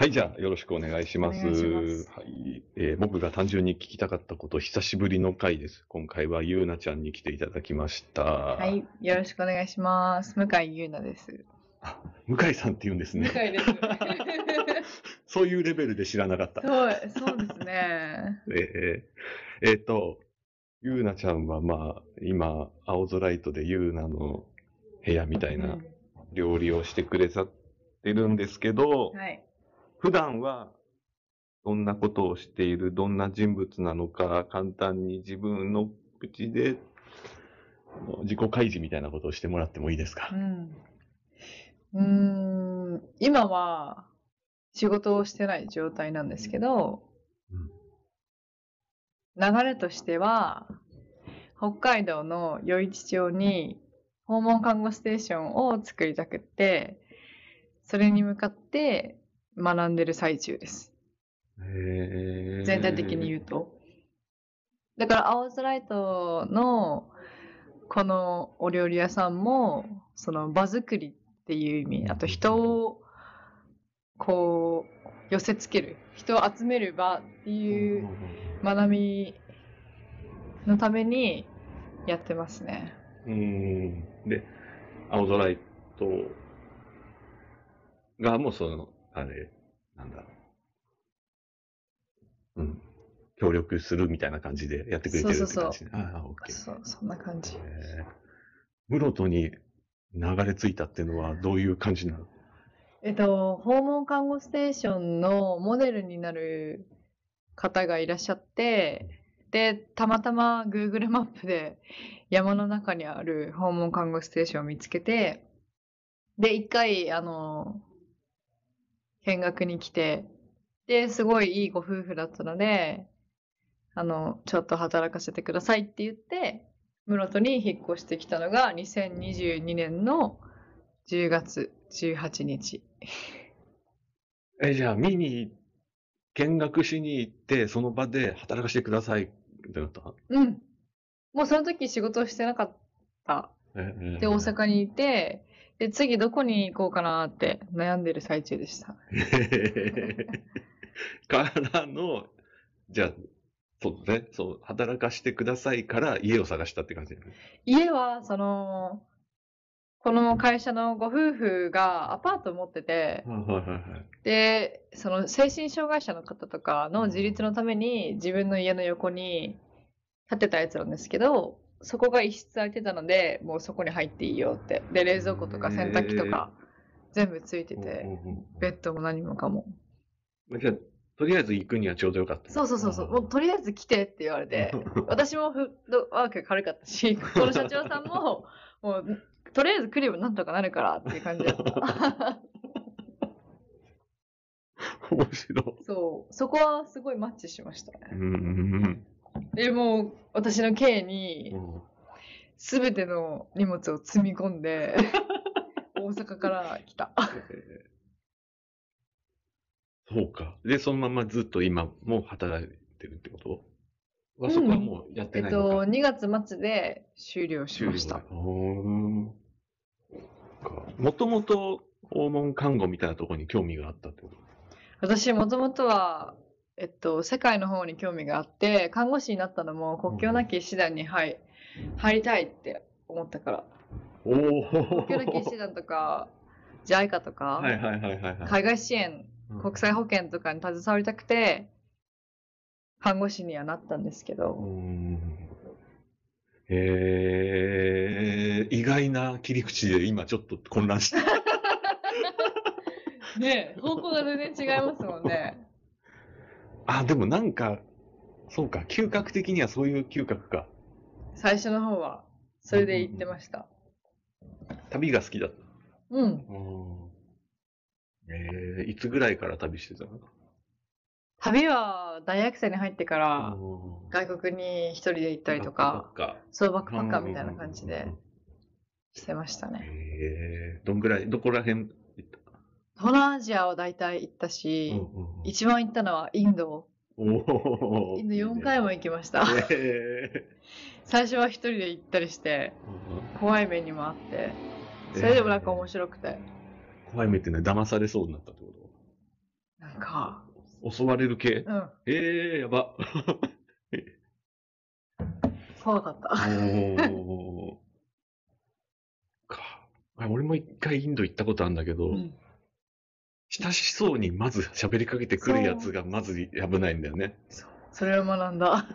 はい、じゃあよろしくお願いします。ますはい、えー僕が単純に聞きたかったこと、久しぶりの回です。今回はゆうなちゃんに来ていただきました。ははい、よろしくお願いします。向井優奈です。向井さんって言うんです向ね。井です。そういうレベルで知らなかった。そう、そうですね。えーえーと、ゆうなちゃんはまあ、今、青空イトでゆうなの部屋みたいなうん料理をしてくれさってるんですけど、はい。普段はどんなことをしている、どんな人物なのか、簡単に自分の口で自己開示みたいなことをしてもらってもいいですか？う。ん。うーん、今は仕事をしてない状態なんですけど、流れとしては、北海道の余市町に訪問看護ステーションを作りたくって、それに向かって学んでる最中です。全体的に言うと。だから、青空イトのこのお料理屋さんも、その場作りっていう意味、あと人をこう寄せつける、人を集める場っていう学びのためにやってますね。うん。で、青空イトがもうその、あれ、なんだろう。うん。協力するみたいな感じでやってくれてるって感じ、ね。そうそうそうああ、オッケー。そう、そんな感じ。えー室戸に流れ着いたっていうのはどういう感じなの？えっと、訪問看護ステーションのモデルになる方がいらっしゃって、で、たまたま Google マップで山の中にある訪問看護ステーションを見つけて、で、一回、あの、見学に来て、で、すごいいいご夫婦だったので、あの、ちょっと働かせてくださいって言って、室戸に引っ越してきたのが2022年の10月18日。え、じゃあ見に、見学しに行って、その場で働かせてくださいってなった？うん。もうその時仕事をしてなかった。えで、大阪にいて、で、次どこに行こうかなって悩んでる最中でした。からの、じゃあ、そうね、そう、働かしてくださいから家を探したって感じね。家は、その、この会社のご夫婦がアパートを持ってて。で、その精神障害者の方とかの自立のために自分の家の横に建てたやつなんですけど、そこが一室空いてたので、もうそこに入っていいよって。で、冷蔵庫とか洗濯機とか全部ついてて、うんうんベッドも何もかも。うんじゃあ、とりあえず行くにはちょうどよかった。そうそうそうそう。もうとりあえず来てって言われて、私もフットワーク軽かったし、この社長さんも、もう、とりあえず来ればなんとかなるからっていう感じだった。面白い。そう。そこはすごいマッチしましたね。うんうんでもう、私の軽うに、んすべての荷物を積み込んで、大阪から来た。えーそうか。で、そのままずっと今も働いてるってこと？は、そこはもうやってえっないのか。と、2月末で終了しました。もともと訪問看護みたいなところに興味があったってこと？私、もともとは、えっと、世界の方に興味があって、看護師になったのも国境なき医師団に入入りたいって思ったから。おお国境なき医師団とか、JICA とか、はいはいはいはいはい。海外支援、国際保険とかに携わりたくて、看護師にはなったんですけうど、んえー、意外な切り口で今ちょっと混乱して。ねえ方向が全然違いますもんね。あ、でもなんか、そうか、嗅覚的にはそういう嗅覚か。最初の方は、それで言ってました。旅が好きだった。うん。えー、いつぐらいから旅してたの？旅は大学生に入ってから、うん外国に一人で行ったりとか、そうバックパッカーみたいな感じでしてましたね。えー、どんぐらい、どこら辺東南アジアは大体行ったし、一番行ったのはインド。インド4回も行きました。え最初は一人で行ったりして、怖い目にもあって、それでもなんか面白くて。怖い目ってね、騙されそうになったってこなんか、襲われる系？うん、ええー、やば。怖かった。おー。か。あ俺も一回インド行ったことあるんだけど、うん親しそうにまず喋りかけてくるやつがまず危ないんだよね。それを学んだ。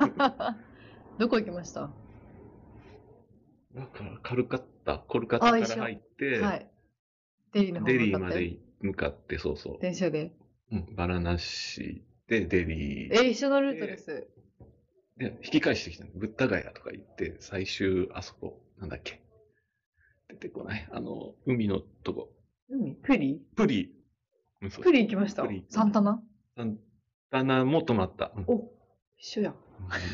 どこ行きました？なんか、カルカッタ、コルカッタから入って、はい。デリーの方デリー向かって？まで向かって、そうそう。電車で？うん、バラナシでデリー。え、一緒のルートです。で、引き返してきたの。ブッダガヤとか行って、最終、あそこ、なんだっけ？出てこない。あの、海のとこ。海？プリ？プリ。プリ行きました？サンタナ？サンタナも泊まった。うんお、一緒やん。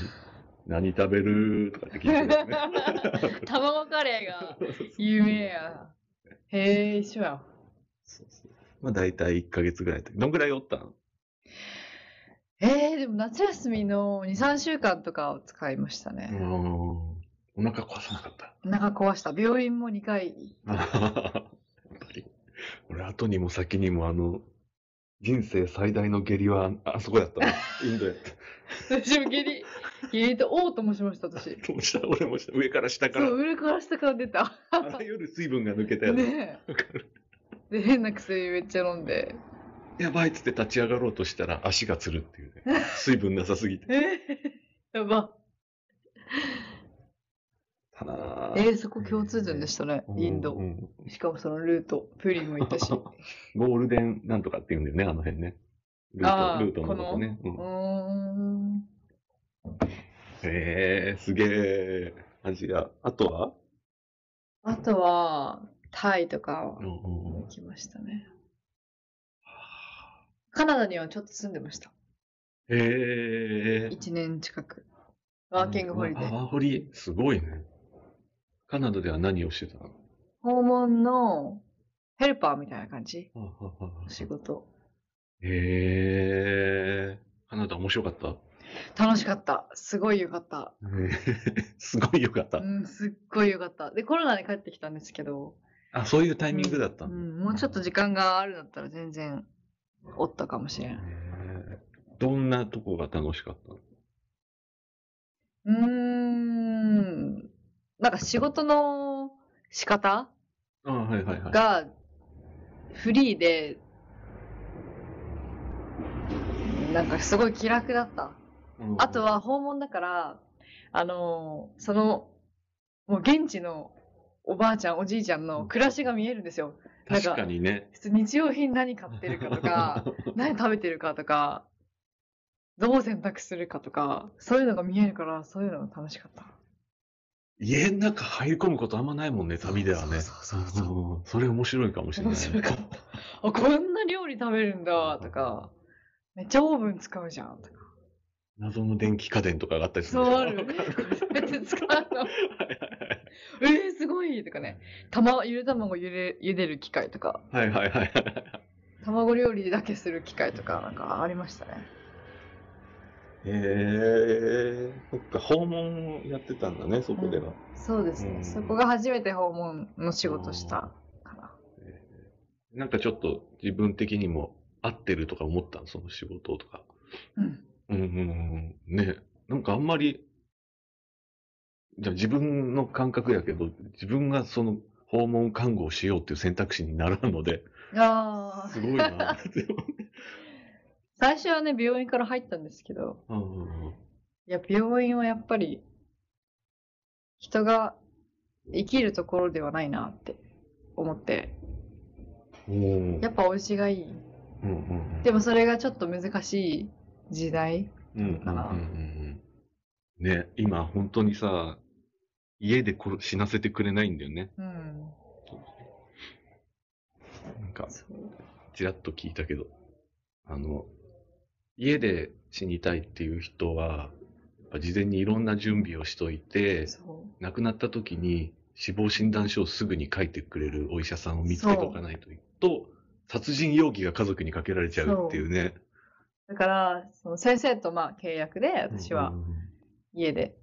何食べる？とかって聞いてるよね。卵カレーが 有名や。へえ、一緒や。そうそうまあ大体1ヶ月ぐらい。どんぐらいおったん？えー、でも夏休みの2、3週間とかを使いましたうね。ん。お腹壊さなかった。お腹壊した。病院も2回。俺、後にも先にもあの、人生最大の下痢はあそこやったの。インドやった。私も下痢、下痢とおうともしました、私。どうした俺もした。上から下からそう、。上から下から出た。あらゆる水分が抜けたやつ。ねわかるえ。で、変な薬めっちゃ飲んで。やばいっつって立ち上がろうとしたら足がつるっていうね。水分なさすぎて。えー、やば。たなえー、そこ共通点でしたね、インドう。んしかもそのルート、プリンも行ったし。う ゴールデンなんとかって言うんだよね、あの辺ね。ルート、あールートのことね。うんーん。へえ、すげえ。アジア。あとは？あとは、タイとか行きましたね。カナダにはちょっと住んでました。へえ。1年近く。ワーキングホリデー。あワーホリ、すごいね。カナダでは何をしてたの？訪問のヘルパーみたいな感じ？仕事。へえ。カナダ面白かった？楽しかった。すごいよかった。すごいよかったう。ん、すっごいよかった。で、コロナで帰ってきたんですけど、あ、そういうタイミングだっただ。うんん、もうちょっと時間があるんだったら全然おったかもしれん。へーどんなとこが楽しかったの？う。なんか仕事の仕方あはいはいはい。がフリーで、なんかすごい気楽だった。うんあとは訪問だから、あのーその、もう現地のおばあちゃん、おじいちゃんの暮らしが見えるんですよ。確かにね。日用品何買ってるかとか、何食べてるかとか、どう洗濯するかとか、そういうのが見えるから、そういうのが楽しかった。家の中入り込むことあんまないもんね、旅ではね。そうそうそうそううんそれ面白いかもしれない。面白かった。あ、こんな料理食べるんだ、とか、めっちゃオーブン使うじゃん、とか。謎の電気家電とかがあったりすそるうある。んでしょ？これどうやって使うのえー、すごいとかね。卵、ゆで卵ゆで、茹でる機械とか、はいはいはいはい。卵料理だけする機械とか、なんかありましたね。へえ、そっか、訪問やってたんだね、そこでは。そうですね。うんそこが初めて訪問の仕事したかな。なんかちょっと自分的にも合ってるとか思ったの？その仕事とか。うん。うんうんうん。ね。なんかあんまり、じゃあ自分の感覚やけど、自分がその訪問看護をしようっていう選択肢にならんので、ああ。すごいなって。最初はね、病院から入ったんですけど、うんうんうんいや、病院はやっぱり、人が生きるところではないなって思って、うんやっぱお家がいい。うんうんうんでもそれがちょっと難しい時代。うんうんうんかなうんうんね、今本当にさ、家で殺死なせてくれないんだよね。うん。なんか。ちらっと聞いたけど、あの、家で死にたいっていう人は、事前にいろんな準備をしといて、そ亡くなった時に死亡診断書をすぐに書いてくれるお医者さんを見つけておかないと、と、殺人容疑が家族にかけられちゃうっていうね。う。だから、その先生とまあ契約で、私はうん家で、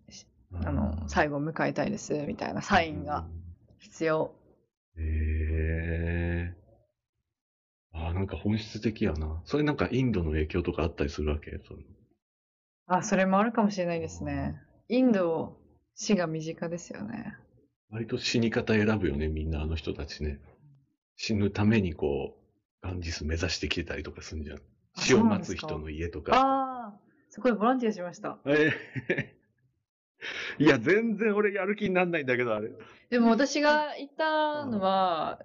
うんあの、最後を迎えたいです、みたいなサインが。必要。へえあ、なんか本質的やな。それなんかインドの影響とかあったりするわけ？そのあ、それもあるかもしれないですね。インド、死が身近ですよね。割と死に方選ぶよね、みんなあの人たちね。死ぬためにこう、ガンジス目指してきてたりとかするんじゃん。あ死を待つ人の家とか。ああ、すごいボランティアしました。え ーいや、全然俺やる気になんないんだけど、あれ。でも私が行ったのは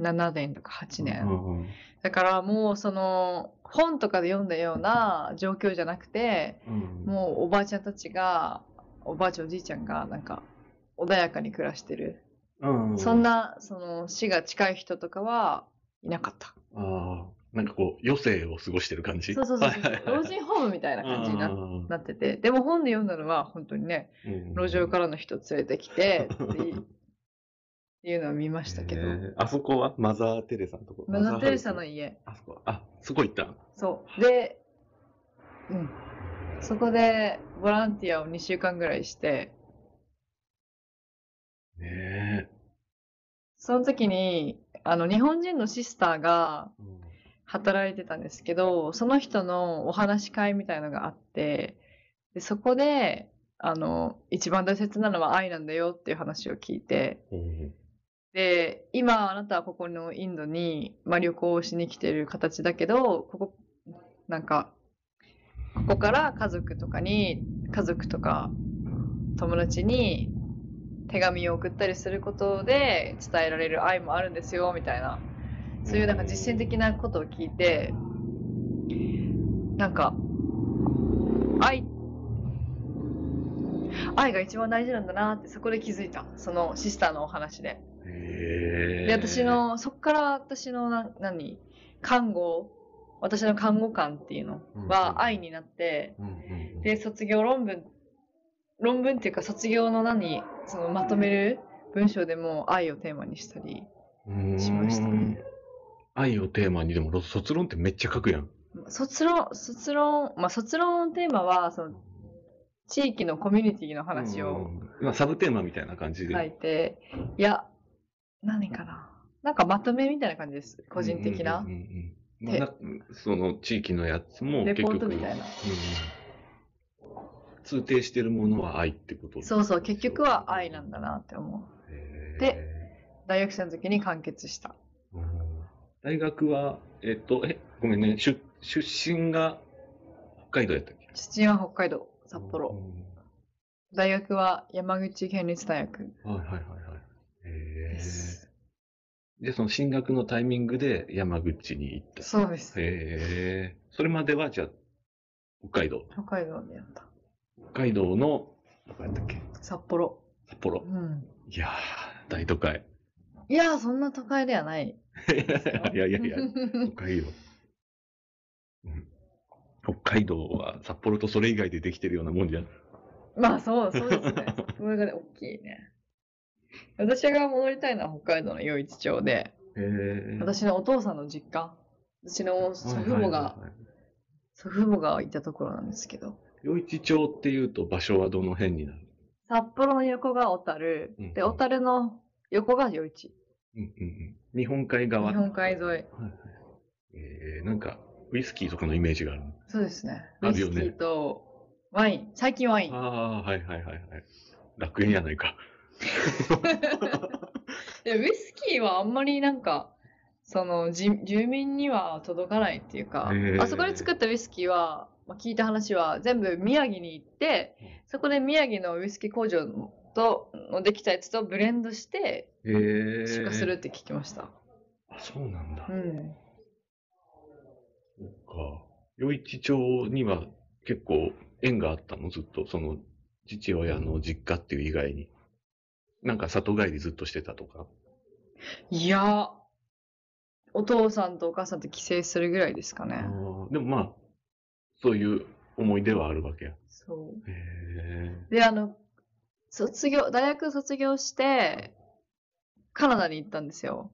2017年とか8年。うんうんだからもうその本とかで読んだような状況じゃなくて、うんもうおばあちゃんたちが、おばあちゃんおじいちゃんがなんか穏やかに暮らしてる。うんそんなその死が近い人とかはいなかった。ああ、なんかこう、余生を過ごしてる感じ？そうそうそう老人ホームみたいな感じになうんなってて。でも本で読んだのは本当にね、うん路上からの人連れてきて っていうのを見ましたけど。えー。あそこは？マザー・テレサのとこ？マザー・テレサの家。あそこ、あ、そこ行った？んそう。で、うん。そこでボランティアを2週間ぐらいして、ねその時に、あの、日本人のシスターが働いてたんですけど、その人のお話し会みたいのがあって、でそこで、あの、一番大切なのは愛なんだよっていう話を聞いて、うんで、今あなたはここのインドに、まあ、旅行をしに来てる形だけど、ここ、なんか、ここから家族とかに、家族とか友達に手紙を送ったりすることで伝えられる愛もあるんですよ、みたいな。そういうなんか実践的なことを聞いて、なんか、愛、愛が一番大事なんだなってそこで気づいた。そのシスターのお話で。で、私、の、そっから私のな、何、看護、私の看護官っていうのは愛になって、うんで、卒業論文、論文っていうか卒業の何、そのまとめる文章でも愛をテーマにしたり、しましたね。愛をテーマに、でも卒論ってめっちゃ書くやん。卒論、卒論、まあ卒論のテーマは、その、地域のコミュニティの話をうん。まあ、サブテーマみたいな感じで。書いて、いや、何かな。なんかまとめみたいな感じです。個人的なうんうん。うんうんまあなその地域のやつもレポ結局ートみたいな。うんうん通底してるものは愛ってことそうそう、結局は愛なんだなって思う。で大学生の時に完結した。うん大学は、えっと、え、ごめんね、出出身が北海道やったっけ？出身は北海道、札う幌。ん大学は山口県立大学はいはいはいはい。でその進学のタイミングで山口に行った。そうです。へえ。それまでは、じゃあ、北海道。北海道でやった。北海道の、どこやったっけ？札幌。札幌う。ん。いやー、大都会。いやー、そんな都会ではない。いやいやいや、北海道。うん北海道は札幌とそれ以外でできてるようなもんじゃん。まあそう、そうですね。それがね、大きいね。私が戻りたいのは北海道の余市町で。私のお父さんの実家、私の祖父母が、祖父母がいたところなんですけど、余市町っていうと場所はどの辺になる？札幌の横が小樽、うんで、小樽の横が余市。うんうんうん。日本海側。日本海沿い。はいはい。えー、なんか、ウイスキーとかのイメージがある。そうですね。あるよねウイスキーとワイン。最近ワイン。ああ、はいはいはいはい。楽園やないか。でウイスキーはあんまりなんか、そのじ住民には届かないっていうかへー、あそこで作ったウイスキーは、まあ、聞いた話は全部宮城に行ってうん、そこで宮城のウイスキー工場とのできたやつとブレンドして。出荷するって聞きました。あ、そうなんだ。うん。そっか。余市町には結構縁があったの？ずっと、その父親の実家っていう以外に。なんか里帰りずっとしてたとか？いや、お父さんとお母さんと帰省するぐらいですかあね。ーでもまあ、そういう思い出はあるわけや。そう。へで、あの、卒業、大学卒業して、カナダに行ったんですよ。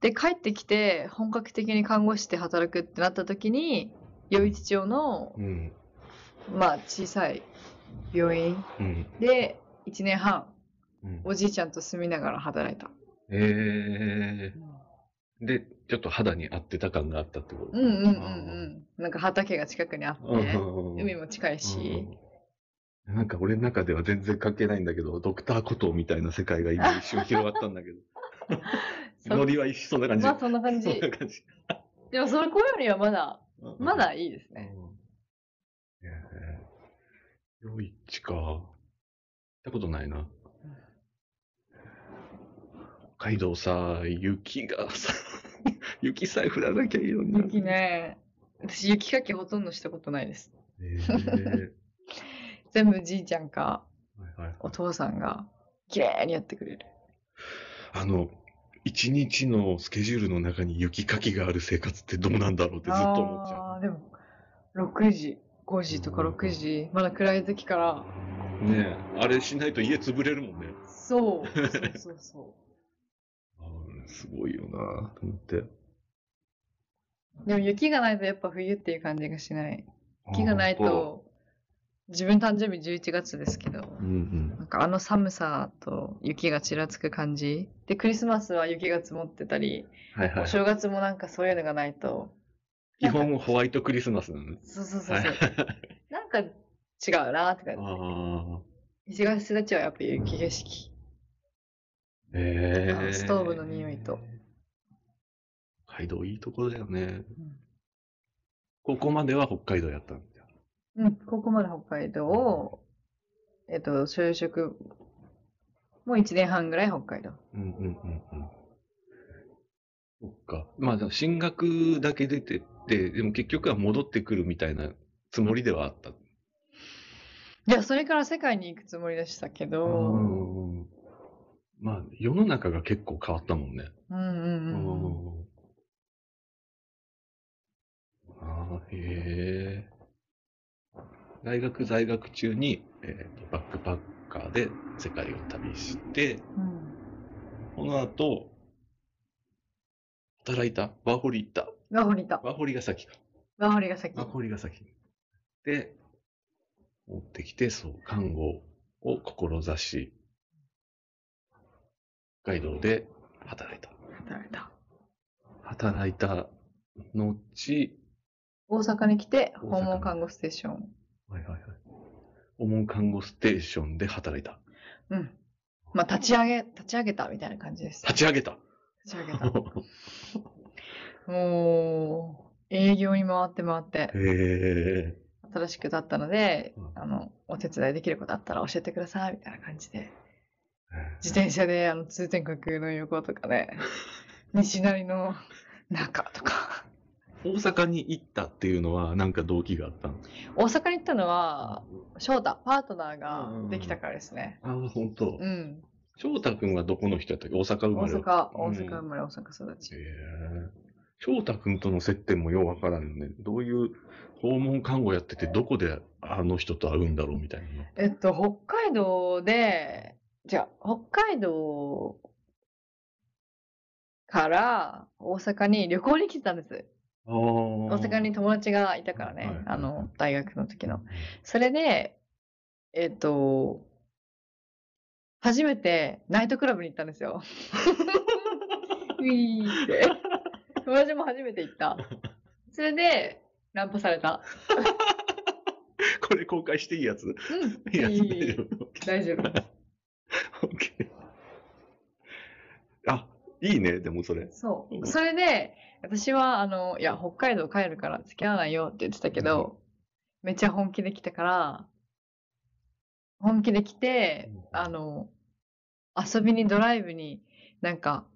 で、帰ってきて、本格的に看護師で働くってなった時に、余市町のえ。、うん。まあ、小さい病院うん。で、1年半、うん、おじいちゃんと住みながら働いた。へえ。で、ちょっと肌に合ってた感があったってこと？うんうんうんうん。なんか畑が近くにあって、うん海も近いし、うんなんか俺の中では全然関係ないんだけど、ドクターコトーみたいな世界が今一瞬広がったんだけど。そノリは一緒そんな感じ。まあそんな感じ感じ。でもその子よりはまだ、まだいいですうんね。ええ夜市か。行ったことないな。北海道さ、雪がさ、雪さえ降らなきゃいいのにな。雪ね。私雪かきほとんどしたことないです。ええ 全部じいちゃんかはいはいお父さんが綺麗にやってくれる。あの、一日のスケジュールの中に雪かきがある生活ってどうなんだろうってずっと思っちゃあーでも、6時、5時とかうん6時、まだ暗い時から、う。ねえ、あれしないと家潰れるもんね。そう、そうそうそあーすごいよなと思って。う。でも雪がないとやっぱ冬っていう感じがしない。雪がないと、自分誕生日11月ですけど、うんうん。なんかあの寒さと雪がちらつく感じ。で、クリスマスは雪が積もってたり、はいはい。お正月もなんかそういうのがないと、基本ホワイトクリスマスなのね。そうそうそうはいそう。なんか違うなって感じ。ああ。1月1日はやっぱ雪景色。えストーブの匂いと。北海道いいところだよね。うんここまでは北海道やったんだよ。うん、ここまで北海道を、えっと、就職もう1年半ぐらい北海道。うんうんうんうん。そっか。まあ、進学だけ出てって、でも結局は戻ってくるみたいなつもりではあった。いや、それから世界に行くつもりでしたけど、うんまあ、世の中が結構変わったもんね。うんうんうんうん。ああ、へえ。大学在学中に、えーとバックパッカーで世界を旅して、うんこの後、働いた？ワーホリ行った？ワーホリいた。ワーホリが先か。ワーホリが先。ワーホリが先。で、持ってきて、そう、看護を志し、北海道で働いた。働いた。働いた後、大阪に来て、訪問看護ステーション。はいはいはい。訪問看護ステーションで働いた。うん。まあ、立ち上げ、立ち上げたみたいな感じです。立ち上げた。立ち上げた。もう、営業に回って回って、へえ。新しく立ったのでうん、あの、お手伝いできることあったら教えてください、みたいな感じで。自転車で、あの、通天閣の横とかね、西成の中とか。大阪に行ったっていうのは何か動機があったの？大阪に行ったのは、翔太、パートナーができたからですね。ああ、本当。うん。翔太くんはどこの人やったっけ？大阪生大まれ。阪、うん大阪生まれ、大阪育ちへ。え。翔太くんとの接点もようわからんよね。どういう訪問看護やってて、どこであの人と会うんだろうみたいな。えっと、北海道で、じゃあ、北海道から大阪に旅行に来てたんです。大大阪に友達がいたからねはいはい、あの、大学の時の。それで、えっと、初めてナイトクラブに行ったんですよ。ウィーって。友達も初めて行った。それで、ナンパされた。これ公開していいやつ？うん。いいやつ大丈夫。大丈夫。オッケー。あ、いいね、でもそれ。そうう。それで、私は、あの、いや、北海道帰るから付き合わないよって言ってたけど、めっちゃ本気で来たから、本気で来てうん、あの、遊びにドライブに、なんか、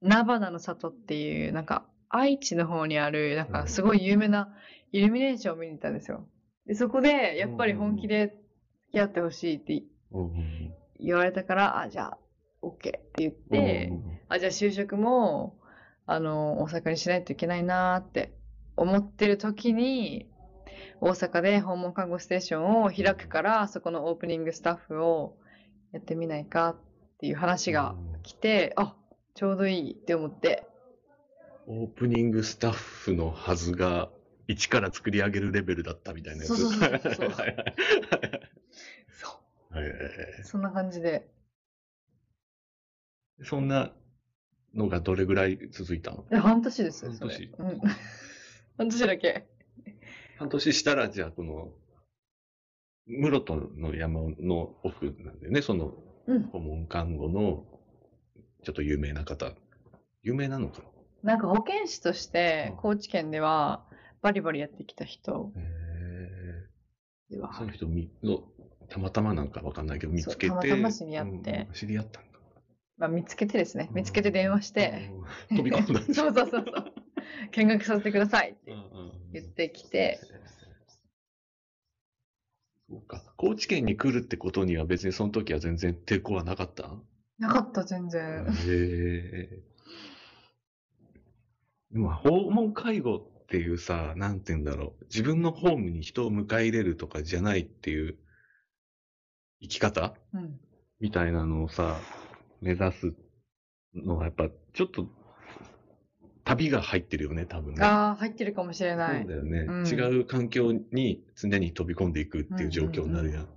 菜花の里っていう、なんか、愛知の方にある、なんか、すごい有名なイルミネーションを見に行ったんですよ。で、そこで、やっぱり本気で付き合ってほしいって言われたから、あ、じゃあ、OK って言って、うんあ、じゃあ就職も、あの、大阪にしないといけないなーって思ってる時に、大阪で訪問看護ステーションを開くから、そこのオープニングスタッフをやってみないかっていう話が来て、あ、ちょうどいいって思って、オープニングスタッフのはずが、一から作り上げるレベルだったみたいなやつ。そうそうそうそうはいはいそんな感じで、そんなのがどれぐらい続いたの？え、半年ですよ、半それ。年うん。半年だけ。半年したら、じゃあこの、室戸の山の奥なんでね、そのうん。訪問看護のちょっと有名な方。有名なのかな？なんか保健師としてうん高知県ではバリバリやってきた人へえ。ではその人みの、たまたまなんかわかんないけど見つけて。たまたま知り合ってうん知り合ったんだ。まあ、見つけてですね見つけて電話して、うん。飛び込んだ そうそうそうそう見学させてくださいって言ってきて、そうか。高知県に来るってことには別にその時は全然抵抗はなかった？なかった全然、へえ。でも、訪問介護っていうさ、なんて言うんだろう。自分のホームに人を迎え入れるとかじゃないっていう生き方？うん、みたいなのをさ、目指すのはやっぱちょっと旅が入ってるよね、多分ね。ああ入ってるかもしれないそうだよね、うん違う環境に常に飛び込んでいくっていう状況になるやん。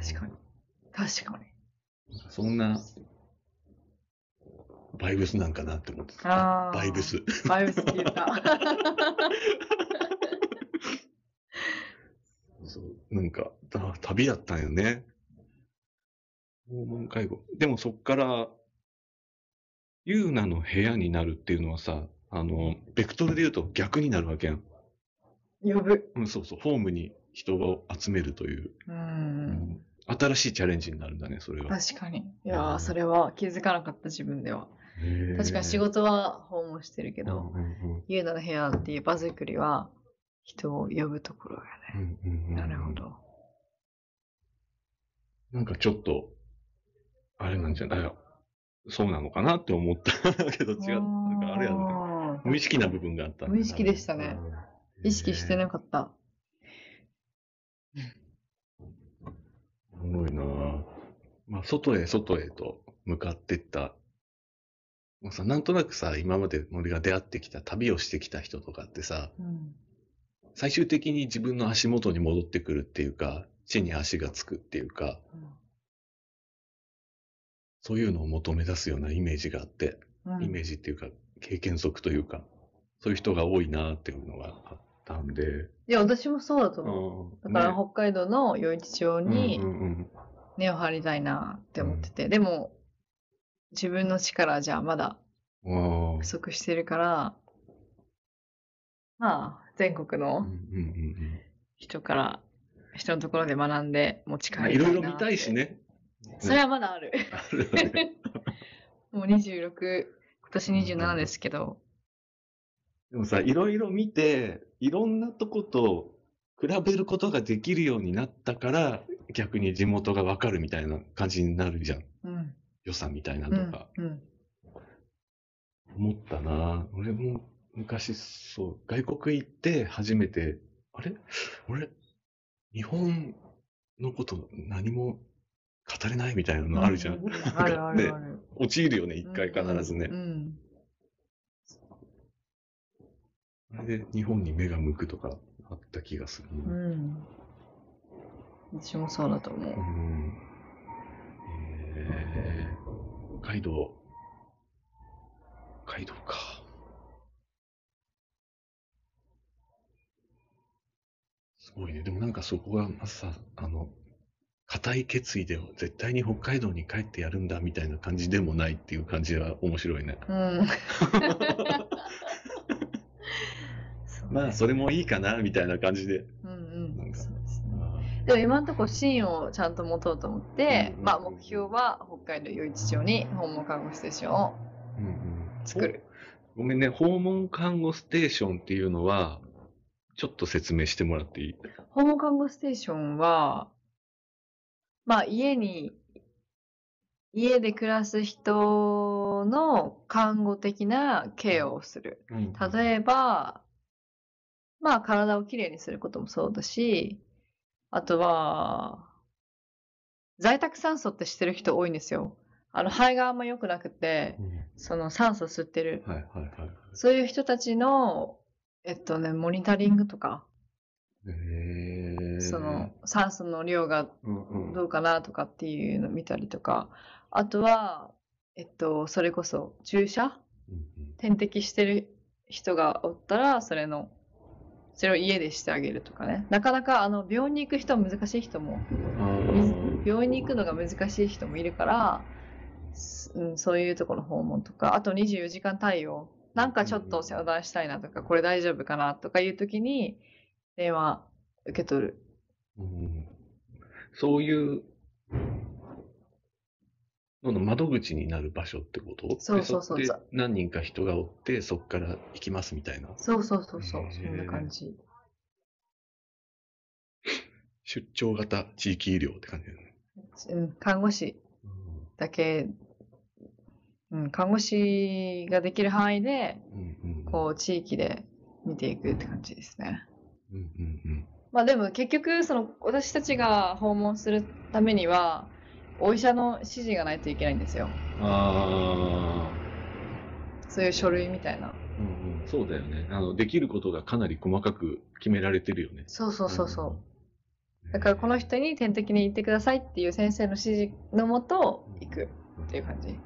確かに確かにに。そんな、バイブスなんかなって思ってた。バイブス。バイブスって言ったそう、なんか、た旅だったんよね。訪問介護。でもそっから、ユーナの部屋になるっていうのはさ、あの、ベクトルで言うと逆になるわけやん。呼ぶ。うん、そうそう、ホームに人を集めるという、うん新しいチャレンジになるんだね、それは。確かに。いやそれは気づかなかった自分では。確かに仕事は訪問してるけけど、ユーナの部屋っていう場作りは人を呼ぶところうんやね。うんうんうんなるほど。なんかちょっと、あれなんじゃないそうなのかなって思ったけど違う。なんかあれやんね。無意識な部分があったんだ無意識でしたね。意識してなかった。すごいなぁまあ、外へ外へと向かってった。もうさ、なんとなくさ、今まで俺が出会ってきた、旅をしてきた人とかってさ、うん最終的に自分の足元に戻ってくるっていうか、地に足がつくっていうか、そういうのを求め出すようなイメージがあって、うん。イメージっていうか、経験則というか、そういう人が多いなっていうのがあったんで。いや、私もそうだと思う。だからね。北海道の余市町にうんうんうん。根を張りたいなって思ってて、でも自分の力じゃまだ不足してるから、まあ全国のうんうんうん人から、人のところで学んで持ち帰りたいろいろ見たいし。ね。それはまだある。あるよね。もう26、今年27ですけど、でもさ、いろいろ見て、いろんなとこと比べることができるようになったから、逆に地元がわかるみたいな感じになるじゃん。うん。良さみたいなうんとか。。うん。思ったな俺も昔そう、外国行って初めて、あれ？俺、日本のこと何も語れないみたいなのあるじゃん。うあるあるあねる。陥るよね、一回必ずねう。ん。あれで日本に目が向くとかあった気がするな。うん。私もそうだと思う。うん。えー、北海道。北海道か。ごいね。でもなんかそこがさ、あの、固い決意で絶対に北海道に帰ってやるんだみたいな感じでもないっていう感じは面白いね。うん。まあ、それもいいかなみたいな感じで。うんうん。なんかそうですね。でも今のところ芯をちゃんと持とうと思って、うんうんまあ目標は北海道余市町に訪問看護ステーションをうんうん作る。ごめんね、訪問看護ステーションっていうのは、ちょっと説明してもらっていい？訪問看護ステーションは、まあ家に、家で暮らす人の看護的なケアをする。例えば、まあ体をきれいにすることもそうだし、あとは、在宅酸素って知ってる人多いんですよ。あの肺があんま良くなくて、うんその酸素吸ってる。はいはいはい。そういう人たちの、えっとね、モニタリングとか、へー。その、酸素の量がうんうん。どうかなとかっていうのを見たりとか、あとは、えっと、それこそ注射？うん点滴してる人がおったら、それの、それを家でしてあげるとかね。なかなか、あの、病院に行く人は難しい人も、病院に行くのが難しい人もいるから、すうん、そういうところの訪問とか、あと24時間対応。なんかちょっと相談したいなとか、これ大丈夫かなとかいうときに、電話受け取る。うんそういうのの窓口になる場所ってこと？そうそうそうでこで何人か人がおって、そこから行きますみたいな。そうそうそうそうそんな感じ。出張型地域医療って感じだよね。うん、看護師だけ、うん、看護師ができる範囲で、うんうんうんこう、地域で見ていくって感じですね。うんうんまあでも結局、その、私たちが訪問するためには、お医者の指示がないといけないんですよ。うん。あそういう書類みたいな。あ、うんうん、そうだよね。あの、できることがかなり細かく決められてるよね。そうそうそうそう。うんだからこの人に点滴に行ってくださいっていう先生の指示のもと行くっていう感じ。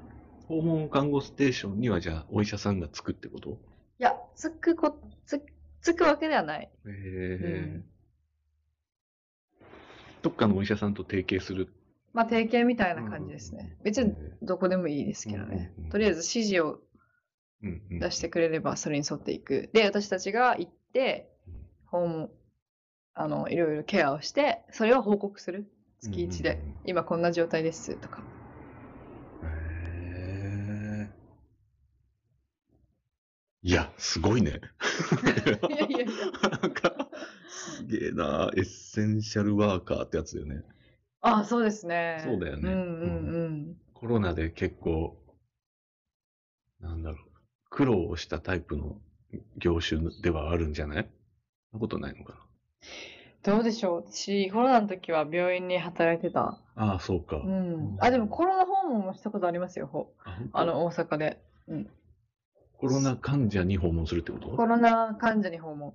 い訪問看護ステーションにはじゃあお医者さんがつくってこと？や、つくこ、つ、つくわけではない。へえ、どっかのお医者さんと提携する？まあ提携みたいな感じですね。別にへどこでもいいですけどねうんうんうん。とりあえず指示をうんうん出してくれればそれに沿っていく。で、私たちが行って、訪問、あの、いろいろケアをして、それを報告する。月1でうんうんうん。今こんな状態ですとか。いや、すごいね。いやいやいや。なんか、すげえな。エッセンシャルワーカーってやつだよね。ああ、そうですね。そうだよねうんうんうん。コロナで結構、なんだろう、苦労をしたタイプの業種ではあるんじゃない？そんなことないのかどうでしょう私、コロナの時は病院に働いてた。な。ああ、そうか。うん。あ、でもコロナ訪問もしたことありますよ。ほあの、大阪で。コロナ患者に訪問するってこと？コロナ患者に訪問。へ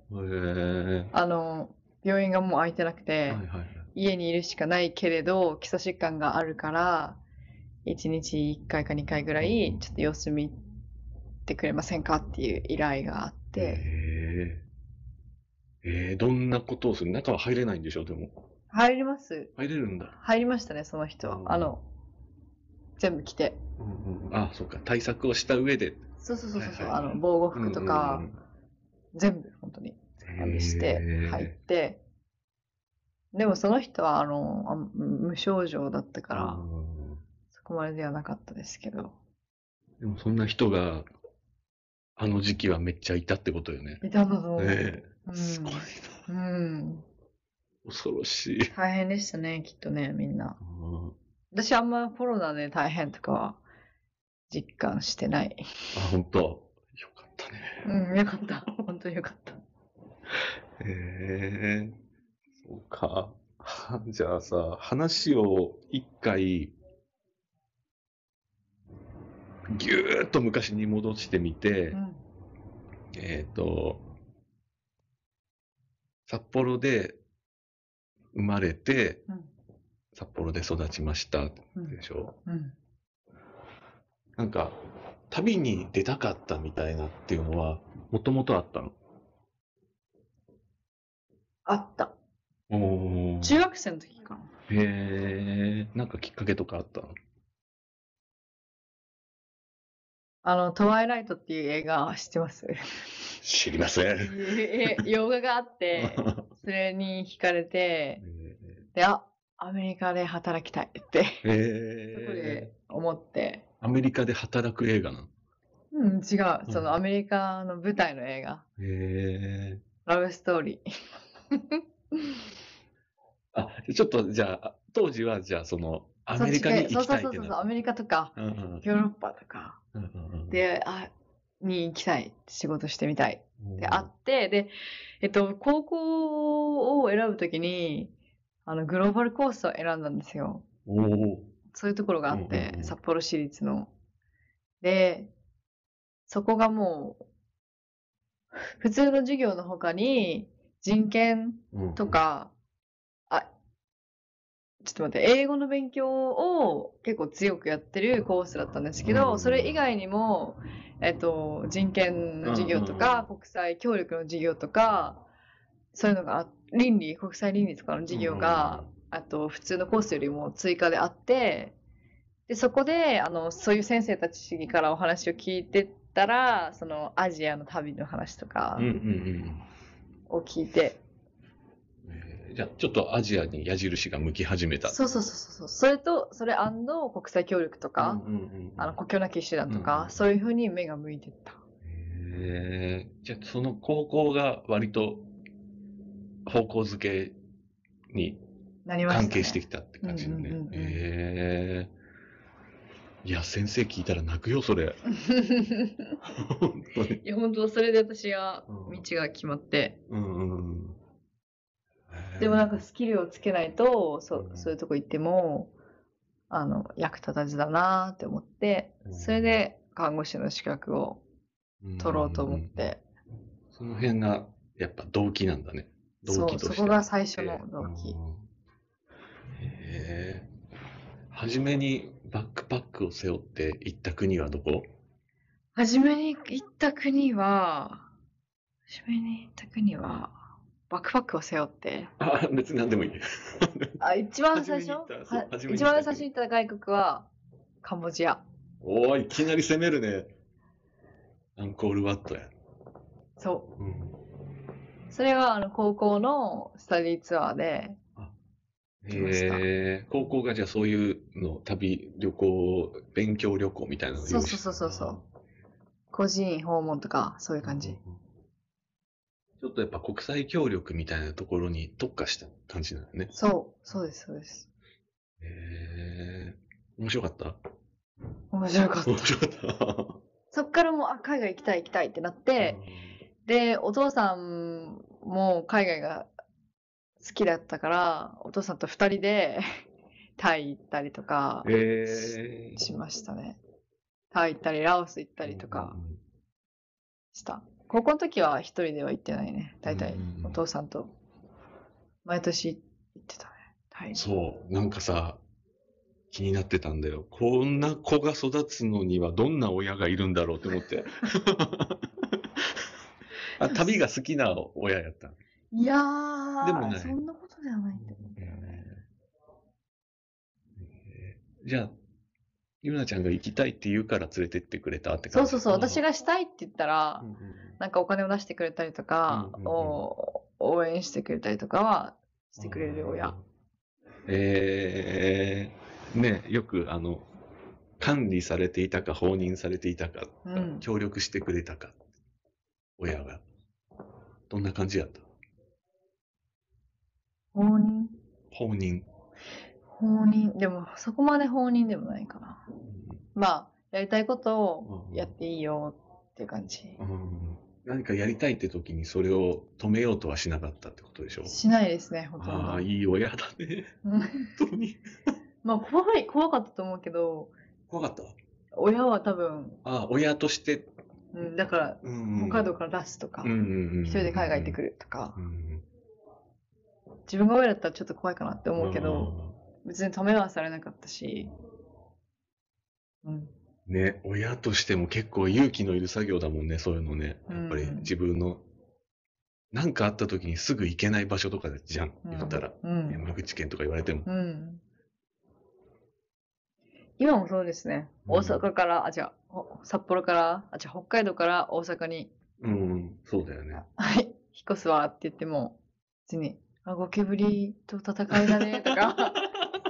え。あの、病院がもう空いてなくて、はいはいはい。家にいるしかないけれど、基礎疾患があるから、1日1回か2回ぐらい、ちょっと様子見てくれませんかっていう依頼があって、へえ。えー、どんなことをする？中は入れないんでしょ？でも。入ります入れるんだ。入りましたね、その人は。うんあの、全部着て。うんうん、あ、そうか。対策をした上で。そうそうそうそう、はいはいはいあの、防護服とか、うん全部、本当に。うんうん、して入って、でもその人はあのあ無症状だったから、うんそこまでではなかったですけど。でもそんな人が、あの時期はめっちゃいたってことよね。いたんだと思う。ねえ。うんすごいな。うん。恐ろしい。大変でしたね、きっとね、みんな。うん私あんまコロナで大変とかは実感してない。あ、本当？よかったね。うん、よかった。本当によかった。へえ。そうか。は じゃあさ、話を一回、ぎゅーっと昔に戻してみて、うん。えっ、と、札幌で生まれて、うん。札幌で育ちましたうんでしょ？うん。なんか、旅に出たかったみたいなっていうのは、もともとあったの？あった。おー。中学生の時かな。へえ、なんかきっかけとかあったの？あの、トワイライトっていう映画知ってます？知りません。え洋画があって、それに惹かれて、で、あ、アメリカで働きたいって、へそこえで思って、アメリカで働く映画なの？うん、違う。そうんのアメリカの舞台の映画、へえ。ラブストーリー。あ、ちょっとじゃあ、当時はじゃあその、アメリカに行きたいそうそうそうそう、なアメリカとか、うんうんヨーロッパとかうんうんうんで、あ、に行きたい。仕事してみたい。うんで、あって、で、えっと、高校を選ぶときに、あの、グローバルコースを選んだんですよ。おお。そういうところがあっうんうんてう、ん。札幌市立の。で、そこがもう、普通の授業の他に、人権うんと、か、あ、ちょっと待って、英語の勉強を結構強くやってるコースだったんですけど、うんそれ以外にも、えっと、人権の授業とか、国際協力の授業とか、そういうのがあ、倫理、国際倫理とかの授業が、あと普通のコースよりも追加であって、で、そこで、あの、そういう先生たちからお話を聞いてたら、そのアジアの旅の話とかうんうんうんを聞いて、えーじゃあ、ちょっとアジアに矢印が向き始めた。そうそうそうそう。それと、それ国際協力とか、うんうんうんあの国境なき医師団とか、うんそういうふうに目が向いてった。へえじゃあ、その高校が割と方向づけになりました、ね。関係してきたって感じのね。へえいや、先生聞いたら泣くよ、それ。本当に。いや、本当それで私が、うん道が決まって。うんうんうん。へーでもなんかスキルをつけないと、そそういうとこ行っても、あの、役立たずだなって思ってう、んそれで看護師の資格を取ろうと思っ。て、その辺がやっぱ動機なんだね。そう、動機として。そこが最初の動機。うんへえ。初めにバックパックを背負って行った国はどこ？初めに行った国は、初めに行った国は、バックパックを背負って、あ、別に何でもいい。あ、一番最初？一番最初に行った外国は、カンボジア。おー、いきなり攻めるね。アンコールワットや。そう。うん。それは、あの、高校のスタディツアーで、へえ。高校がじゃあそういうの、旅、旅行、勉強旅行みたいなのを用意してそうそうそうそう個人訪問とか、そういう感じ。。ちょっとやっぱ国際協力みたいなところに特化した感じなのね。そう、そうです、そうです。へえ。面白かった？面白かった面。白かった。そっからもう、あ、海外行きたい行きたいってなって、で、お父さんも海外が好きだったから、お父さんと二人で タイ行ったりとかうん、へえ。しましたね。タイ行ったり、ラオス行ったりとかした。高校の時は一人では行ってないね。大体お父さんと毎年行ってたね。そう、なんかさ、気になってたんだよ。こんな子が育つのにはどんな親がいるんだろうって思って。あ旅が好きな親やった。いやー、でもない。そんなことではないんだよね。じゃあ、ゆなちゃんが行きたいって言うから連れてってくれたって感じ？そうそうそう、私がしたいって言ったらう、んうんなんかお金を出してくれたりとか、うんうんうん。お応援してくれたりとかはしてくれる親。。えー、ね、よくあの、管理されていたか放任されていたか、うん。協力してくれたか、親が。どんな感じやった？放任？放任。放任？でも、そこまで放任でもないかな。まあ、やりたいことをやっていいよっていう感じ。うん何かやりたいって時にそれを止めようとはしなかったってことでしょ？しないですね、ほとんど。ああ、いい親だね。うん本当に？まあ、怖い、怖かったと思うけど、怖かった？親は多分、ああ、親として？うん、だから、うん北海道から出すとか、うんうんうん一人で海外行ってくるとかう、ん自分が親だったらちょっと怖いかなって思うけど、別に止めはされなかったし、うん。ね、親としても結構勇気のいる作業だもんね、そういうのね。やっぱりうん自分の、なんかあった時にすぐ行けない場所とかじゃん、うん言ったら。うん。山口県とか言われても。うん。今もそうですね。うん大阪から、あ、違う、ほ札幌から、あ、違う、北海道から大阪に、うん、そうだよね。はい、引っ越すわって言っても、別に、あ、ゴキブリと戦いだね、とか、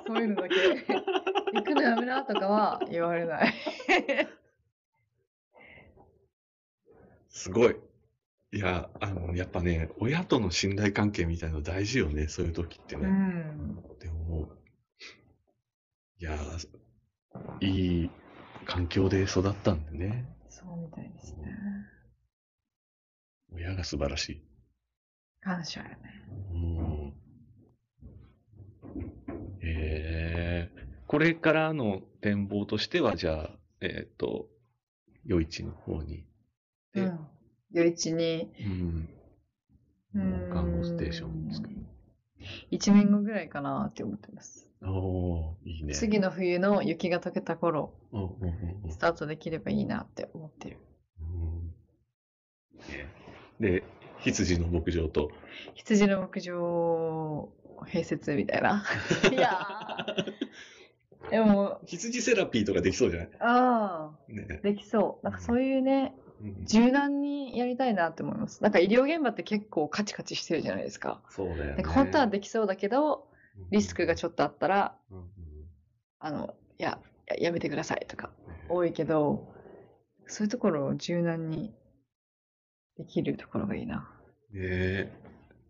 そういうのだけ、行くのやめな、とかは言われない。すごい。いや、あの、やっぱね、親との信頼関係みたいなの大事よね、そういう時ってうね。ん。でも、いや、いい環境で育ったんでね。そうみたいですね。親が素晴らしい。感謝やね。うん。えー、これからの展望としては、じゃあ、えっ、と、余市の方に。でうん。余市に、うん。うん看護ステーションですか1年後ぐらいかなって思ってます。おー、いいね。次の冬の雪が溶けた頃、うんうんうんうんスタートできればいいなって思ってる。うんねで、羊の牧場と、羊の牧場併設みたいな。いやーでも、羊セラピーとかできそうじゃない？ああ、ね。できそう。なんかそういうね、うん柔軟にやりたいなって思います。なんか医療現場って結構カチカチしてるじゃないですか。そうだよね。なんか本当はできそうだけど、リスクがちょっとあったら、うんうんあの、いや、ややめてくださいとか多いけど、そういうところを柔軟にできるところがいいな。ねえ、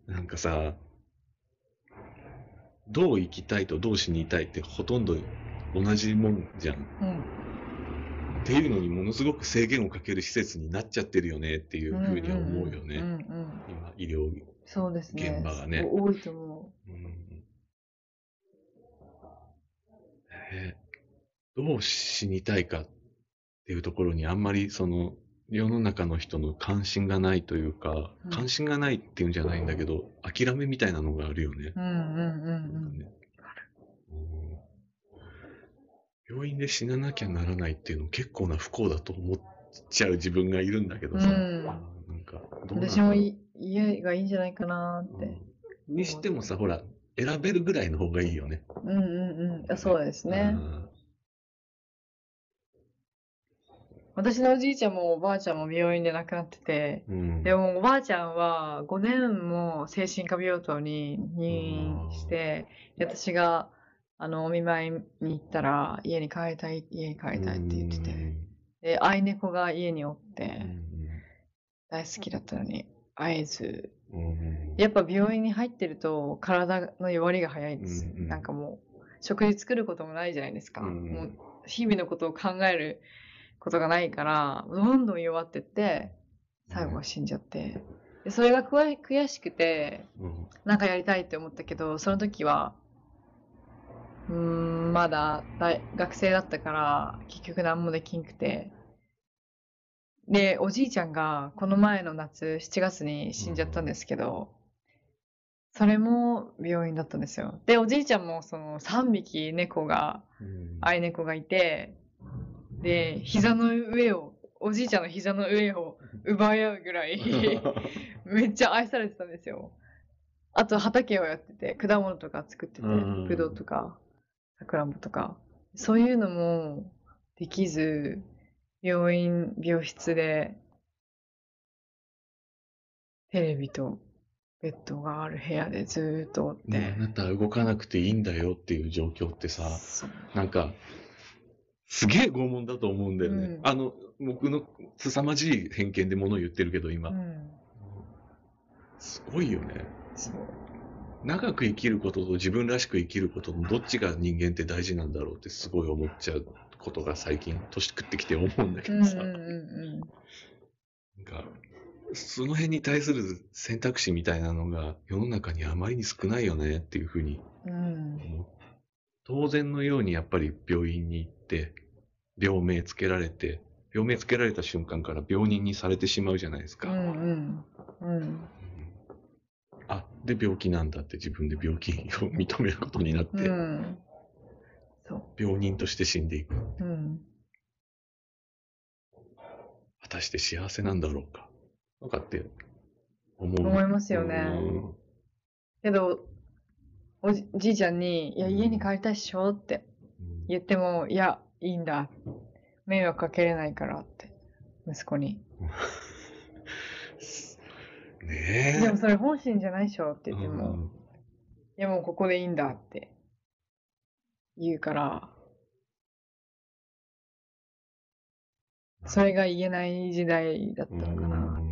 なんかさ、どう生きたいとどう死にたいってほとんど同じもんじゃん。うん。っていうのにものすごく制限をかける施設になっちゃってるよねっていうふうには思うよね。うんうん。今、医療。そうですね。現場がね多いと思うんねえどう死にたいかっていうところにあんまりその世の中の人の関心がないというか、うん関心がないっていうんじゃないんだけど、諦めみたいなのがあるよね。う。うんうんうんねうん病院で死ななきゃならないっていうの結構な不幸だと思っちゃう自分がいるんだけどさ、うんなんかどう私もい家がいいんじゃないかなって。うんにしてもさ、ほら、選べるぐらいの方がいいよね。うんうんうん。あそうですね。私のおじいちゃんもおばあちゃんも病院で亡くなってて、うん。でもおばあちゃんは5年も精神科病棟に入院して、で私があのお見舞いに行ったら家に帰りたい、家に帰りたいって言ってて、で、愛猫が家におって大好きだったのに会えず、うん。うんやっぱ病院に入ってると体の弱りが早いんです。なんかもう食事作ることもないじゃないですか。うんうん。もう日々のことを考えることがないから、どんどん弱ってって、最後は死んじゃって。でそれが悔悔しくて、うんなんかやりたいって思ったけど、その時は、うーん、まだ大学生だったから、結局何もできんくて。で、おじいちゃんがこの前の夏、7月に死んじゃったんですけど、それも病院だったんですよ。で、おじいちゃんもその3匹猫が、うん愛猫がいて、で、膝の上を、おじいちゃんの膝の上を奪い合うぐらい、めっちゃ愛されてたんですよ。あと畑をやってて、果物とか作ってて、うん。ぶどうとか、さくらんぼとか、そういうのもできず、病院、病室で、テレビとベッドがある部屋でずーっとおっねてあ、なたは動かなくていいんだよっていう状況ってさ、なんか、すげえ拷問だと思うんだよね。うんあの、僕の凄まじい偏見で物を言ってるけど、今。うん、すごいよね。そう。長く生きることと自分らしく生きることのどっちが人間って大事なんだろうってすごい思っちゃうことが最近年食ってきて思うんだけどさ、うんうんうんなんかその辺に対する選択肢みたいなのが世の中にあまりに少ないよねっていうふうに。思う当然のようにやっぱり病院に行って病名つけられて病名つけられた瞬間から病人にされてしまうじゃないですか。うんうん。うん。うんあ、で病気なんだって自分で病気を認めることになって、うん。そ病人として死んでいく。う。うん。果たして幸せなんだろうか。とかって思う。思いますよねうんけど、おじじいちゃんに、いや、家に帰りたいっしょってうん言っても、いや、いいんだ。迷惑かけれないからって、息子に。ねえ。でもそれ本心じゃないっしょって言っても、うんいや、もうここでいいんだって言うから、それが言えない時代だったのかな。うん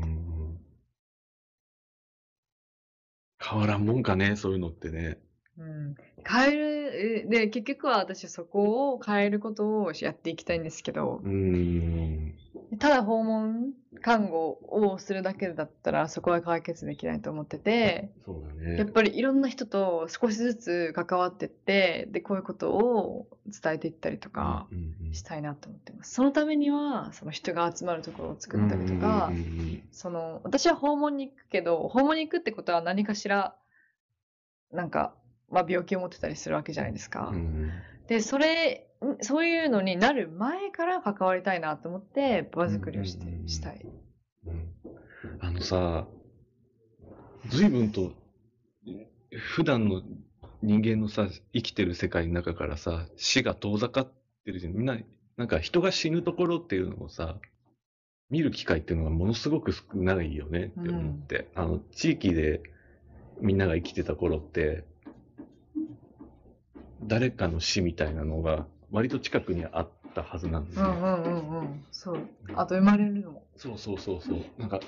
変わらんもんかね、そういうのってね。うん。変える、えで、結局は私そこを変えることをやっていきたいんですけど、うん。ただ訪問看護をするだけだったらそこは解決できないと思ってて、そうだね。やっぱりいろんな人と少しずつ関わってって、で、こういうことを伝えていったりとかしたいなと思ってます。そのためには、その人が集まるところを作ったりとかその、私は訪問に行くけど、訪問に行くってことは何かしらなんか、まあ病気を持ってたりするわけじゃないですか。うん。で、それ、んそういうのになる前から関わりたいなと思って、場作りをしてうんうんうんしたい。うんあのさ、随分と、普段の人間のさ、生きてる世界の中からさ、死が遠ざかってるじゃん。みんな、なんか人が死ぬところっていうのをさ、見る機会っていうのがものすごく少ないよねって思って。あの、地域でみんなが生きてた頃って、誰かの死みたいなのが割と近くにあったはずなんですよ。うんうんうんうん。そう。あと生まれるのも。そうそうそうそう。なんか、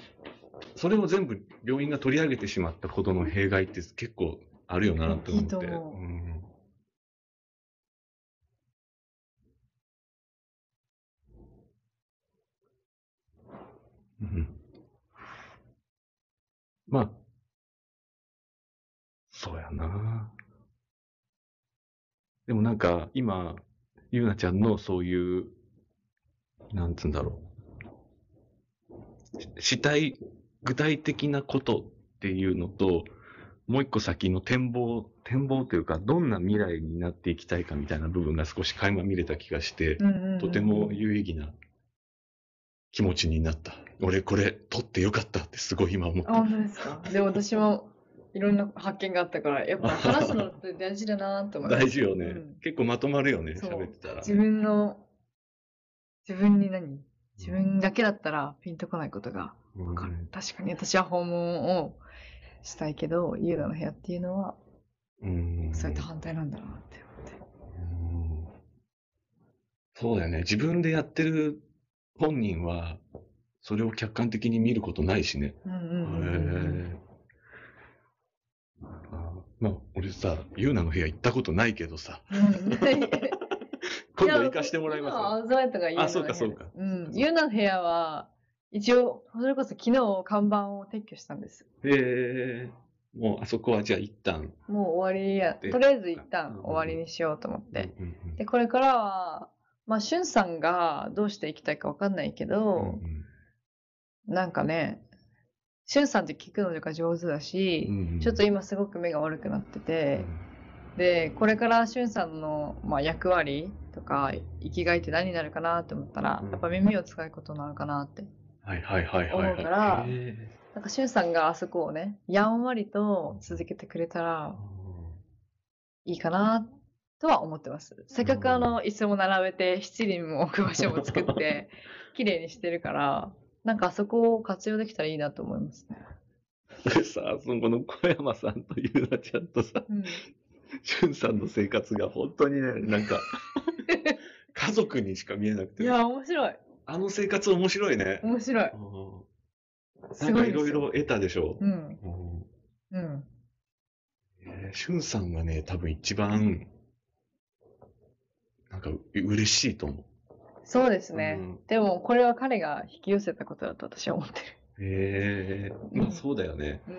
それを全部病院が取り上げてしまったことの弊害って結構あるよなと思って。うんうんまあ、そうやな。でもなんか今、ゆうなちゃんのそういう、なんつうんだろう。ししたい具体的なことっていうのと、もう一個先の展望、展望というか、どんな未来になっていきたいかみたいな部分が少し垣間見れた気がして、とても有意義な気持ちになった。俺これ撮ってよかったってすごい今思っあ、た。本当ですか？でも私もいろんな発見があったから、やっぱ話すのって大事だなと思います。大事よね、うん結構まとまるよね、喋ってたら。自分の、自分に何？自分だけだったらピンとこないことがうんわかる。確かに私は訪問をしたいけど、ユーナの部屋っていうのは、うんそれと反対なんだなって思って。うんそうだよね。自分でやってる本人は、それを客観的に見ることないしね。うんうんへうんうんえ。あまあ、俺さ、ユーナの部屋行ったことないけどさ、うん。今度行かしてもらい今まアウトライトがユーナのあそうかそうかうん。ユーナの部屋は、一応、それこそ昨日看板を撤去したんです。す。へえ。もう、あそこはじゃあ一旦。もう終わりや、でとりあえず一うん旦終わりにしようと思って。うんうんで、これからは、まあ、しゅんさんがどうしていきたいかわかんないけうんど、なんかね、しゅんさんって聞くのが上手だし、うんちょっと今すごく目が悪くなってて、で、これからしゅんさんの、まあ、役割とか生きがいって何になるかなって思ったら、うんやっぱ耳を使うことなのかなって。はいはいはいはいはい。思うからへなんかしゅんさんがあそこをね、やんわりと続けてくれたらいいかなとは思ってます。せっかくあの椅子も並べて七輪も置く場所も作って 綺麗にしてるから、なんかあそこを活用できたらいいなと思いますね。で さ、そのこの小山さんとゆうなちゃんとさ、うん、しゅんさんの生活が本当にね、なんか、家族にしか見えなくて、いや、面白い。あの生活面白いね。面白い。うんすなんかいろいろ得たでしょ。うん。うんうん。えーしゅんさんがね、多分一番、なんかう嬉しいと思そうですう。ね。うんでも、これは彼が引き寄せたことだと私は思ってへえまあそうだよね。る。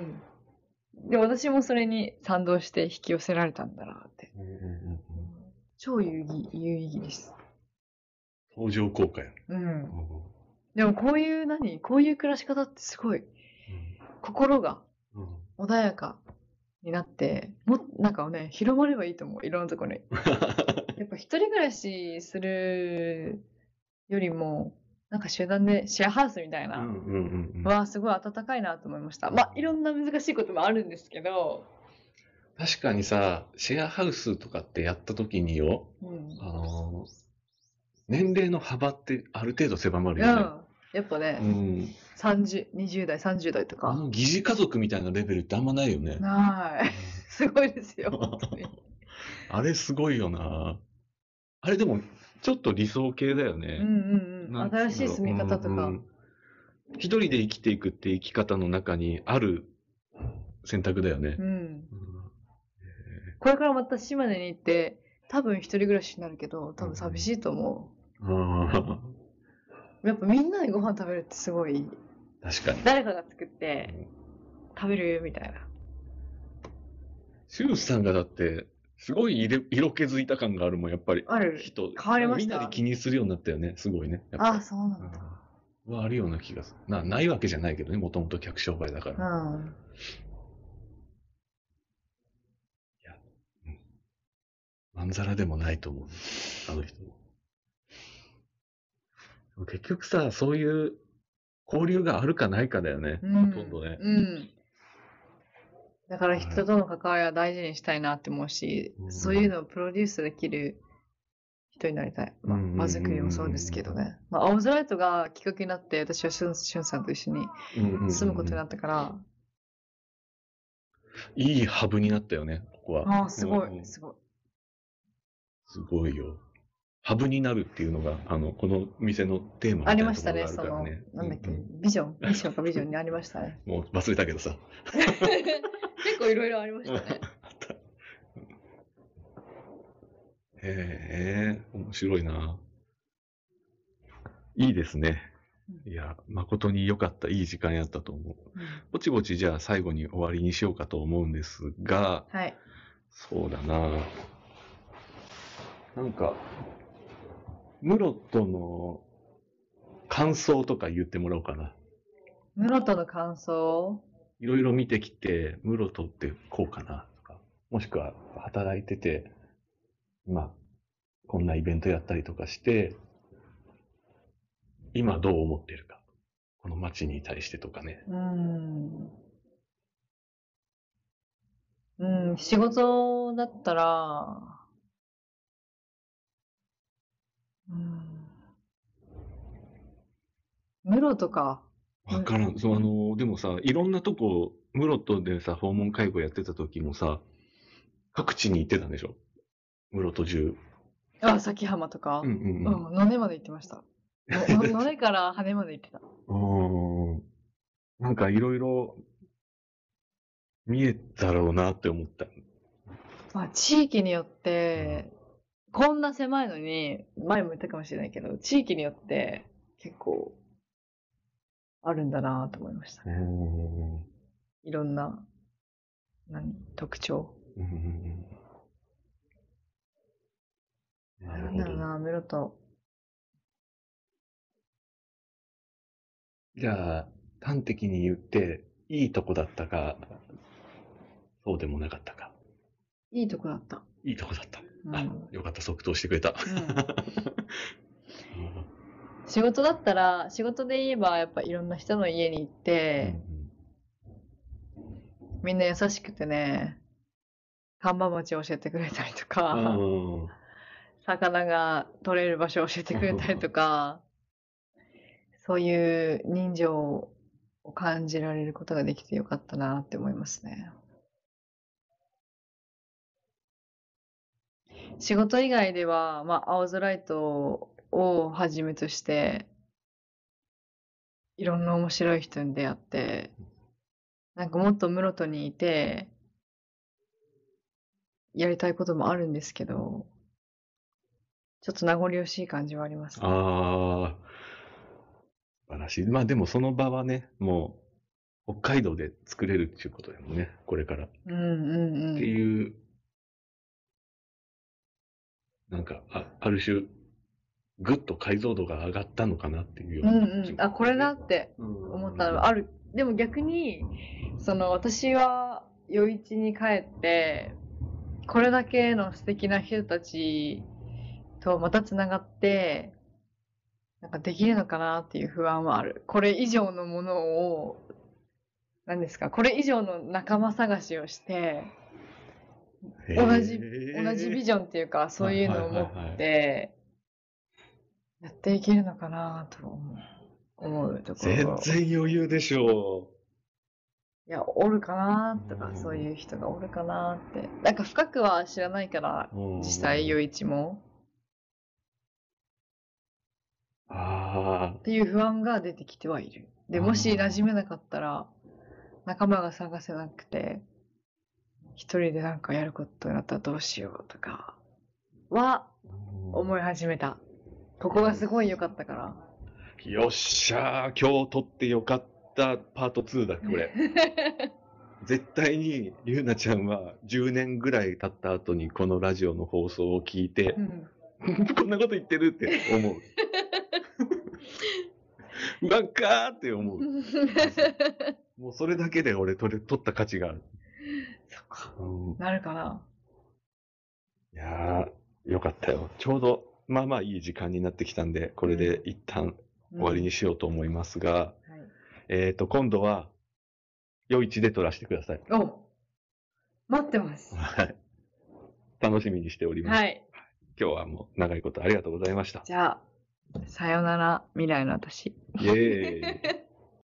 うん。で、私もそれに賛同して引き寄せられたんだなって。超有意義、有意義です。相乗効果や。うんう。んでも、こういう何？こういう暮らし方ってすごい、心がうん穏やかになって、もっなんかね、広まればいいと思う。いろんなところに。やっぱ一人暮らしするよりも、なんか集団でシェアハウスみたいな、うんうんうんうんはすごい温かいなと思いました。まあ、いろんな難しいこともあるんですけど、確かにさ、シェアハウスとかってやった時によ、うん。あのー年齢の幅ってある程度狭まるうん、よね。やっぱね、うん。30、20代、30代とか。あの疑似家族みたいなレベルってあんまないよね。ない。すごいですよ。あれすごいよな。あれでも、ちょっと理想系だよね。うんうんうん。新しい住み方とか。うんうん一人で生きていくって生き方の中にある選択だよねう。ん。うんこれからまた島根に行って、多分一人暮らしになるけど、多分寂しいと思あう。やっぱみんなでご飯食べるってすごい、ー確かに。誰かが作って食べるみたいな。シュウさんがだって、すごい色色気づいた感があるもん、やっぱり。ある。人。変わりましたみんなで気にするようになったよね、すごいね。ああ、そうなんだ。うんはあるような気がする。な、ないわけじゃないけどね、もともと客商売だから。うん。まんざらでもないと思う。あの人。結局さ、そういう交流があるかないかだよね。うんほとんどね。うん。だから人との関わりは大事にしたいなって思うし、うんそういうのをプロデュースできる人になりたい。まあ、場作りもそうですけどね。まあ、青空イトがきっかけになって、私はしゅんしゅんさんと一緒に住むことになったから、いいハブになったよね、ここは。ああ、すごい、すごい。すごいよ。ハブになるっていうのが、あの、この店のテーマみたあいなりましたね、ところがあるそのからね。、なんだっけうう、ビジョン、ミッションかビジョンにありましたね。もう忘れたけどさ。結構いろいろありましたね。あった。へえ、面白いな。いいですね。いや、誠に良かった、いい時間やったと思う。ぼちぼちじゃあ最後に終わりにしようかと思うんですが、はい。そうだな。なんか、ムロットの感想とか言ってもらおうかな。ムロとの感想？いろいろ見てきて、ムロトってこうかなとか、もしくは働いてて、まあ、こんなイベントやったりとかして、今どう思ってるか。この街に対してとかね。うーん。うん、仕事だったら、うん。ムロとか、わからん。そう、あの、でもさ、いろんなとこ、ムロトでさ、訪問介護やってた時もさ、各地に行ってたんでしょ？ムロト中。あ、崎浜とか、うんうんうん。うん、野根まで行ってました。野 根から羽まで行ってた。うん。なんかいろいろ見えたろうなって思った。まあ、地域によって、こんな狭いのに、前も言ったかもしれないけど、地域によって結構あるんだなと思いました。いろんな、何、特徴。うんなるなんほど。だろうな、メロと。じゃあ、端的に言って、いいとこだったか、そうでもなかったか。いいとこだった。いいとこだった。うん。あ、よかった、即答してくれた。うん。仕事だったら、仕事で言えば、やっぱいろんな人の家に行って、みんな優しくてね、看板町教えてくれたりとうか、んうん。魚が取れる場所を教えてくれたりとか、そういう人情を感じられることができてよかったなって思いますね。仕事以外では、まあ、青空イトをはじめとして、いろんな面白い人に出会って、なんかもっと室戸にいて、やりたいこともあるんですけど、ちょっと名残惜しい感じはありますね。ああ、素晴らしい。まあでもその場はね、もう北海道で作れるっていうことだもんね、これから。っうんうんてうん。いう、なんか、あある種、ぐっと解像度が上がったのかなっていうよううな気もんうん。あ、これだってうん思ったのはある。でも逆に、その私は余市に帰って、これだけの素敵な人たちとまたつながって、なんかできるのかなっていう不安はある。これ以上のものを、何ですか、これ以上の仲間探しをして、へ同じー同じビジョンっていうか、そういうのを持って、やっていけるのかなと思う思うところ。全然余裕でしょいや、おるかなとか、うんそういう人がおるかなって。なんか深くは知らないから、実際、余一も。あっていう不安が出てきてはいる。で、もし馴染めなかったら、仲間が探せなくて、一人でなんかやることになったらどうしようとか、はあ。思い始めた。ここがすごい良かったから。よっしゃー、今日撮ってよかったパート2だ、これ。絶対に、ゆうなちゃんは10年ぐらい経った後にこのラジオの放送を聞いてう、んこんなこと言ってるって思う。うわっかーって思う。もうそれだけで俺撮れ撮った価値がある。そっか。うんなるかな。いやー、よかったよ。ちょうど、まあまあいい時間になってきたんで、これで一旦終わりにしようと思いますが、はい。えっ、と、今度は、夜市で撮らせてください。お待ってます。はい。楽しみにしております。はい。今日はもう長いことありがとうございました。じゃあ、さよなら、未来の私。イエーイ。